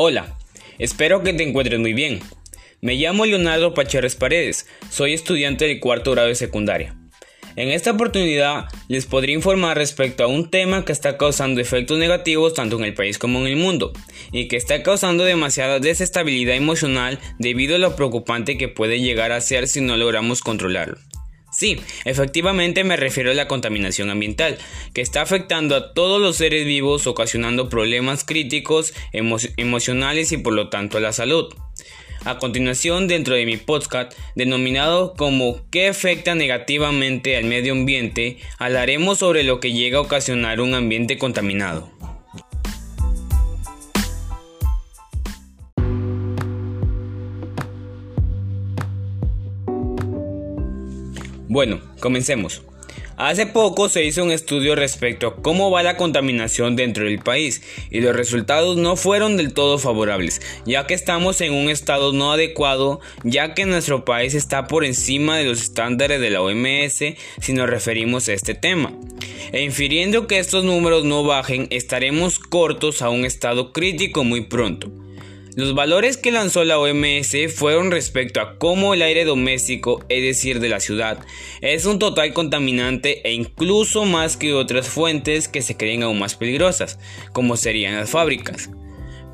Hola, espero que te encuentres muy bien. Me llamo Leonardo Pacheres Paredes, soy estudiante del cuarto grado de secundaria. En esta oportunidad les podré informar respecto a un tema que está causando efectos negativos tanto en el país como en el mundo y que está causando demasiada desestabilidad emocional debido a lo preocupante que puede llegar a ser si no logramos controlarlo. Sí, efectivamente me refiero a la contaminación ambiental, que está afectando a todos los seres vivos ocasionando problemas críticos, emocionales y por lo tanto a la salud. A continuación, dentro de mi podcast, denominado como ¿Qué afecta negativamente al medio ambiente?, hablaremos sobre lo que llega a ocasionar un ambiente contaminado. Bueno, comencemos. Hace poco se hizo un estudio respecto a cómo va la contaminación dentro del país y los resultados no fueron del todo favorables, ya que estamos en un estado no adecuado, ya que nuestro país está por encima de los estándares de la OMS si nos referimos a este tema. E infiriendo que estos números no bajen, estaremos cortos a un estado crítico muy pronto. Los valores que lanzó la OMS fueron respecto a cómo el aire doméstico, es decir, de la ciudad, es un total contaminante e incluso más que otras fuentes que se creen aún más peligrosas, como serían las fábricas.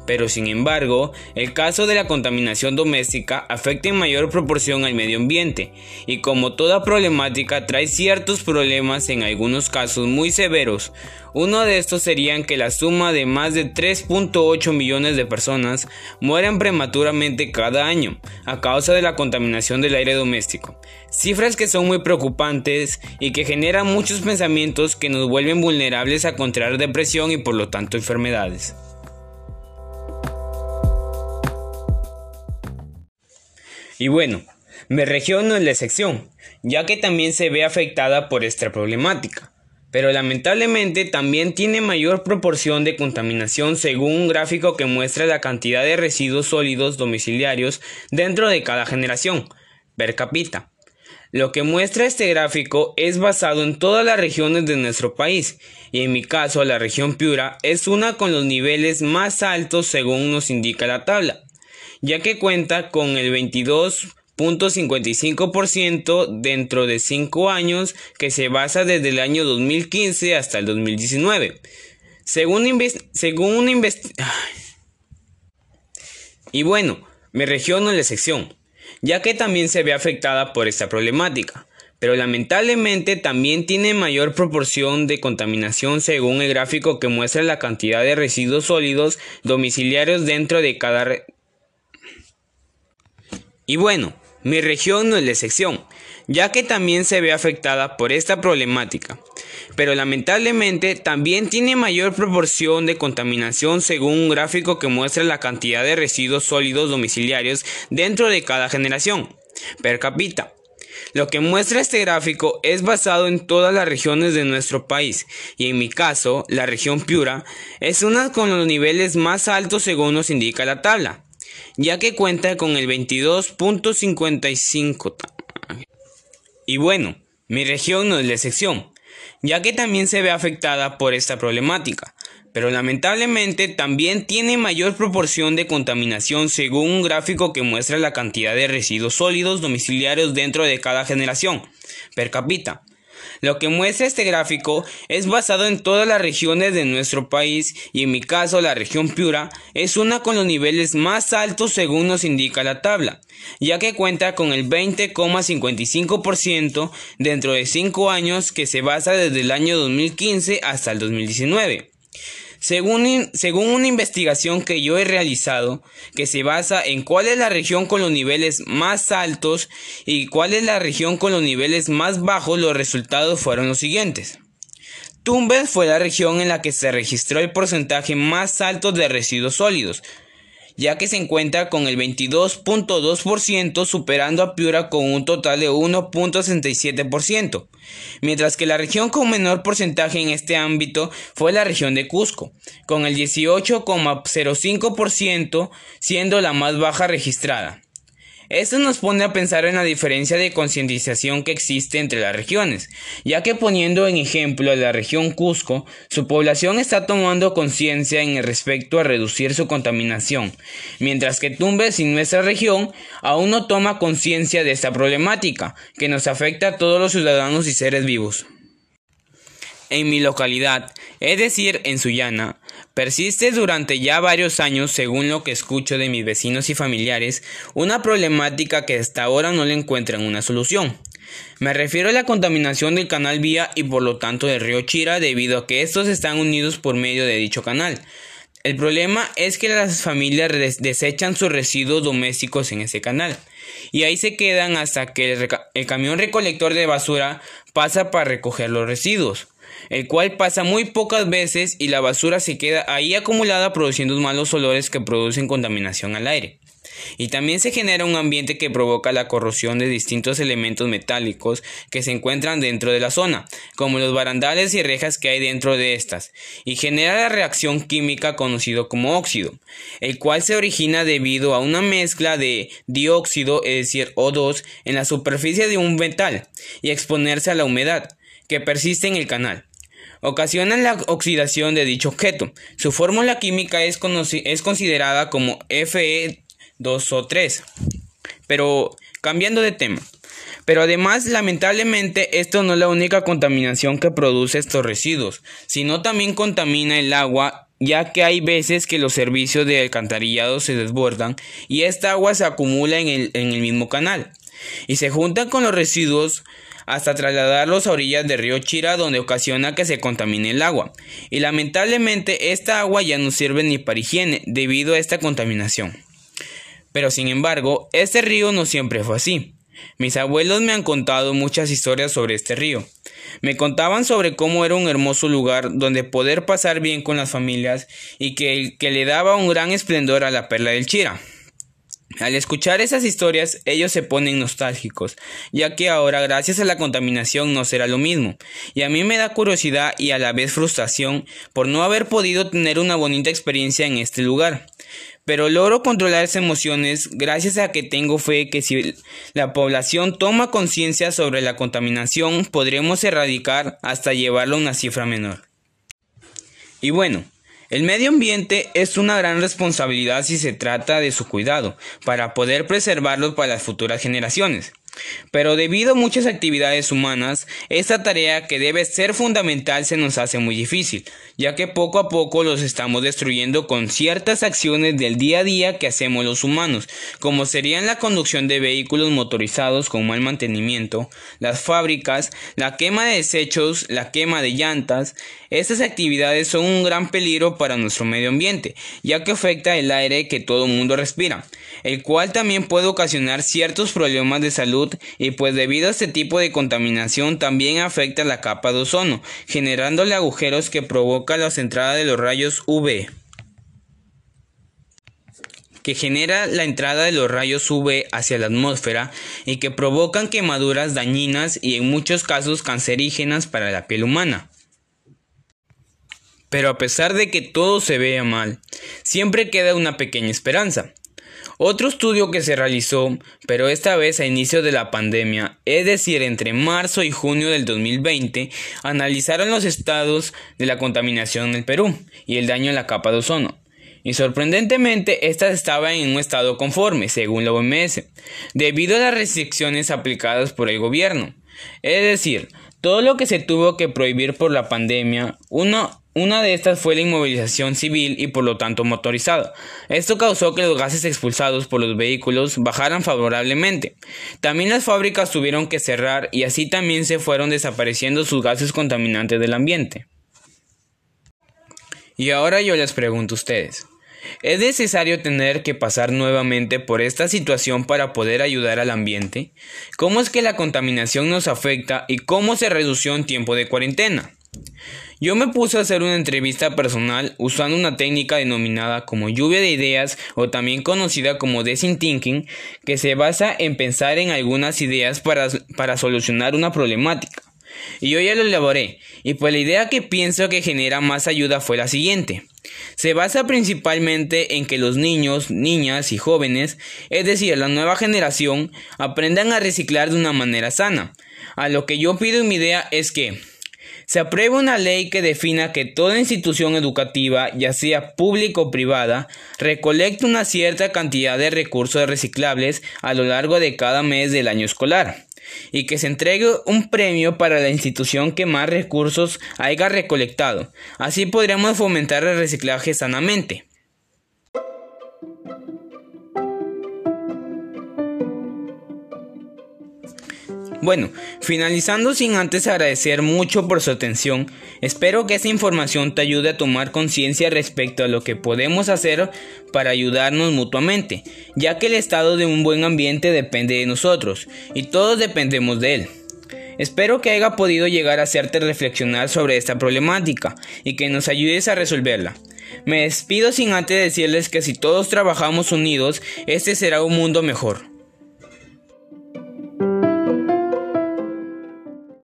Pero sin embargo, el caso de la contaminación doméstica afecta en mayor proporción al medio ambiente y como toda problemática trae ciertos problemas en algunos casos muy severos. Uno de estos serían que la suma de más de 3.8 millones de personas mueren prematuramente cada año a causa de la contaminación del aire doméstico. Cifras que son muy preocupantes y que generan muchos pensamientos que nos vuelven vulnerables a contraer depresión y por lo tanto enfermedades. Y bueno, mi región no es la excepción, ya que también se ve afectada por esta problemática, pero lamentablemente también tiene mayor proporción de contaminación según un gráfico que muestra la cantidad de residuos sólidos domiciliarios dentro de cada generación, per cápita. Lo que muestra este gráfico es basado en todas las regiones de nuestro país, y en mi caso la región Piura es una con los niveles más altos según nos indica la tabla ya que cuenta con el 22.55% dentro de 5 años que se basa desde el año 2015 hasta el 2019. Según, según una investigación... Y bueno, mi región no es la excepción, ya que también se ve afectada por esta problemática pero lamentablemente también tiene mayor proporción de contaminación según el gráfico que muestra la cantidad de residuos sólidos domiciliarios dentro de cada, y bueno, mi región no es la excepción, ya que también se ve afectada por esta problemática, pero lamentablemente también tiene mayor proporción de contaminación según un gráfico que muestra la cantidad de residuos sólidos domiciliarios dentro de cada generación, per cápita. Lo que muestra este gráfico es basado en todas las regiones de nuestro país y en mi caso, la región Piura es una con los niveles más altos según nos indica la tabla ya que cuenta con el 22.55. Y bueno, mi región no es la excepción, ya que también se ve afectada por esta problemática, pero lamentablemente también tiene mayor proporción de contaminación según un gráfico que muestra la cantidad de residuos sólidos domiciliarios dentro de cada generación, per cápita. Lo que muestra este gráfico es basado en todas las regiones de nuestro país y en mi caso la región Piura es una con los niveles más altos según nos indica la tabla, ya que cuenta con el 20,55% dentro de 5 años que se basa desde el año 2015 hasta el 2019. Según, según, una investigación que yo he realizado, que se basa en cuál es la región con los niveles más altos y cuál es la región con los niveles más bajos, los resultados fueron los siguientes. Tumbes fue la región en la que se registró el porcentaje más alto de residuos sólidos, ya que se encuentra con el 22.2% superando a Piura con un total de 1.67%, mientras que la región con menor porcentaje en este ámbito fue la región de Cusco, con el 18.05% siendo la más baja registrada. Esto nos pone a pensar en la diferencia de concientización que existe entre las regiones, ya que poniendo en ejemplo la región Cusco, su población está tomando conciencia en respecto a reducir su contaminación, mientras que Tumbes y nuestra región aún no toma conciencia de esta problemática, que nos afecta a todos los ciudadanos y seres vivos. En mi localidad, es decir, en Sullana, persiste durante ya varios años, según lo que escucho de mis vecinos y familiares, una problemática que hasta ahora no le encuentran una solución. Me refiero a la contaminación del canal Vía y por lo tanto del río Chira debido a que estos están unidos por medio de dicho canal. El problema es que las familias desechan sus residuos domésticos en ese canal y ahí se quedan hasta que el, el camión recolector de basura pasa para recoger los residuos el cual pasa muy pocas veces y la basura se queda ahí acumulada produciendo malos olores que producen contaminación al aire. Y también se genera un ambiente que provoca la corrosión de distintos elementos metálicos que se encuentran dentro de la zona, como los barandales y rejas que hay dentro de estas, y genera la reacción química conocido como óxido, el cual se origina debido a una mezcla de dióxido, es decir, O2, en la superficie de un metal y exponerse a la humedad que persiste en el canal ocasionan la oxidación de dicho objeto. Su fórmula química es, es considerada como Fe2O3. Pero cambiando de tema. Pero además, lamentablemente, esto no es la única contaminación que produce estos residuos, sino también contamina el agua, ya que hay veces que los servicios de alcantarillado se desbordan y esta agua se acumula en el, en el mismo canal y se junta con los residuos hasta trasladarlos a orillas del río Chira donde ocasiona que se contamine el agua. Y lamentablemente esta agua ya no sirve ni para higiene debido a esta contaminación. Pero sin embargo, este río no siempre fue así. Mis abuelos me han contado muchas historias sobre este río. Me contaban sobre cómo era un hermoso lugar donde poder pasar bien con las familias y que, que le daba un gran esplendor a la perla del Chira. Al escuchar esas historias, ellos se ponen nostálgicos, ya que ahora gracias a la contaminación no será lo mismo, y a mí me da curiosidad y a la vez frustración por no haber podido tener una bonita experiencia en este lugar. Pero logro controlar esas emociones gracias a que tengo fe que si la población toma conciencia sobre la contaminación podremos erradicar hasta llevarlo a una cifra menor. Y bueno, el medio ambiente es una gran responsabilidad si se trata de su cuidado, para poder preservarlo para las futuras generaciones. Pero debido a muchas actividades humanas, esta tarea que debe ser fundamental se nos hace muy difícil, ya que poco a poco los estamos destruyendo con ciertas acciones del día a día que hacemos los humanos, como serían la conducción de vehículos motorizados con mal mantenimiento, las fábricas, la quema de desechos, la quema de llantas. Estas actividades son un gran peligro para nuestro medio ambiente, ya que afecta el aire que todo mundo respira, el cual también puede ocasionar ciertos problemas de salud y pues debido a este tipo de contaminación también afecta la capa de ozono, generándole agujeros que provocan la entrada de los rayos UV que genera la entrada de los rayos UV hacia la atmósfera y que provocan quemaduras dañinas y en muchos casos cancerígenas para la piel humana. Pero a pesar de que todo se vea mal, siempre queda una pequeña esperanza. Otro estudio que se realizó, pero esta vez a inicio de la pandemia, es decir, entre marzo y junio del 2020, analizaron los estados de la contaminación en el Perú y el daño en la capa de ozono. Y sorprendentemente, esta estaba en un estado conforme, según la OMS, debido a las restricciones aplicadas por el gobierno. Es decir, todo lo que se tuvo que prohibir por la pandemia, uno una de estas fue la inmovilización civil y por lo tanto motorizada. Esto causó que los gases expulsados por los vehículos bajaran favorablemente. También las fábricas tuvieron que cerrar y así también se fueron desapareciendo sus gases contaminantes del ambiente. Y ahora yo les pregunto a ustedes, ¿es necesario tener que pasar nuevamente por esta situación para poder ayudar al ambiente? ¿Cómo es que la contaminación nos afecta y cómo se redució en tiempo de cuarentena? Yo me puse a hacer una entrevista personal usando una técnica denominada como lluvia de ideas o también conocida como design thinking, que se basa en pensar en algunas ideas para, para solucionar una problemática. y yo ya lo elaboré, y pues la idea que pienso que genera más ayuda fue la siguiente. Se basa principalmente en que los niños, niñas y jóvenes, es decir, la nueva generación, aprendan a reciclar de una manera sana. A lo que yo pido en mi idea es que se apruebe una ley que defina que toda institución educativa, ya sea pública o privada, recolecte una cierta cantidad de recursos reciclables a lo largo de cada mes del año escolar y que se entregue un premio para la institución que más recursos haya recolectado. Así podremos fomentar el reciclaje sanamente. Bueno, finalizando sin antes agradecer mucho por su atención, espero que esta información te ayude a tomar conciencia respecto a lo que podemos hacer para ayudarnos mutuamente, ya que el estado de un buen ambiente depende de nosotros y todos dependemos de él. Espero que haya podido llegar a hacerte reflexionar sobre esta problemática y que nos ayudes a resolverla. Me despido sin antes decirles que si todos trabajamos unidos, este será un mundo mejor.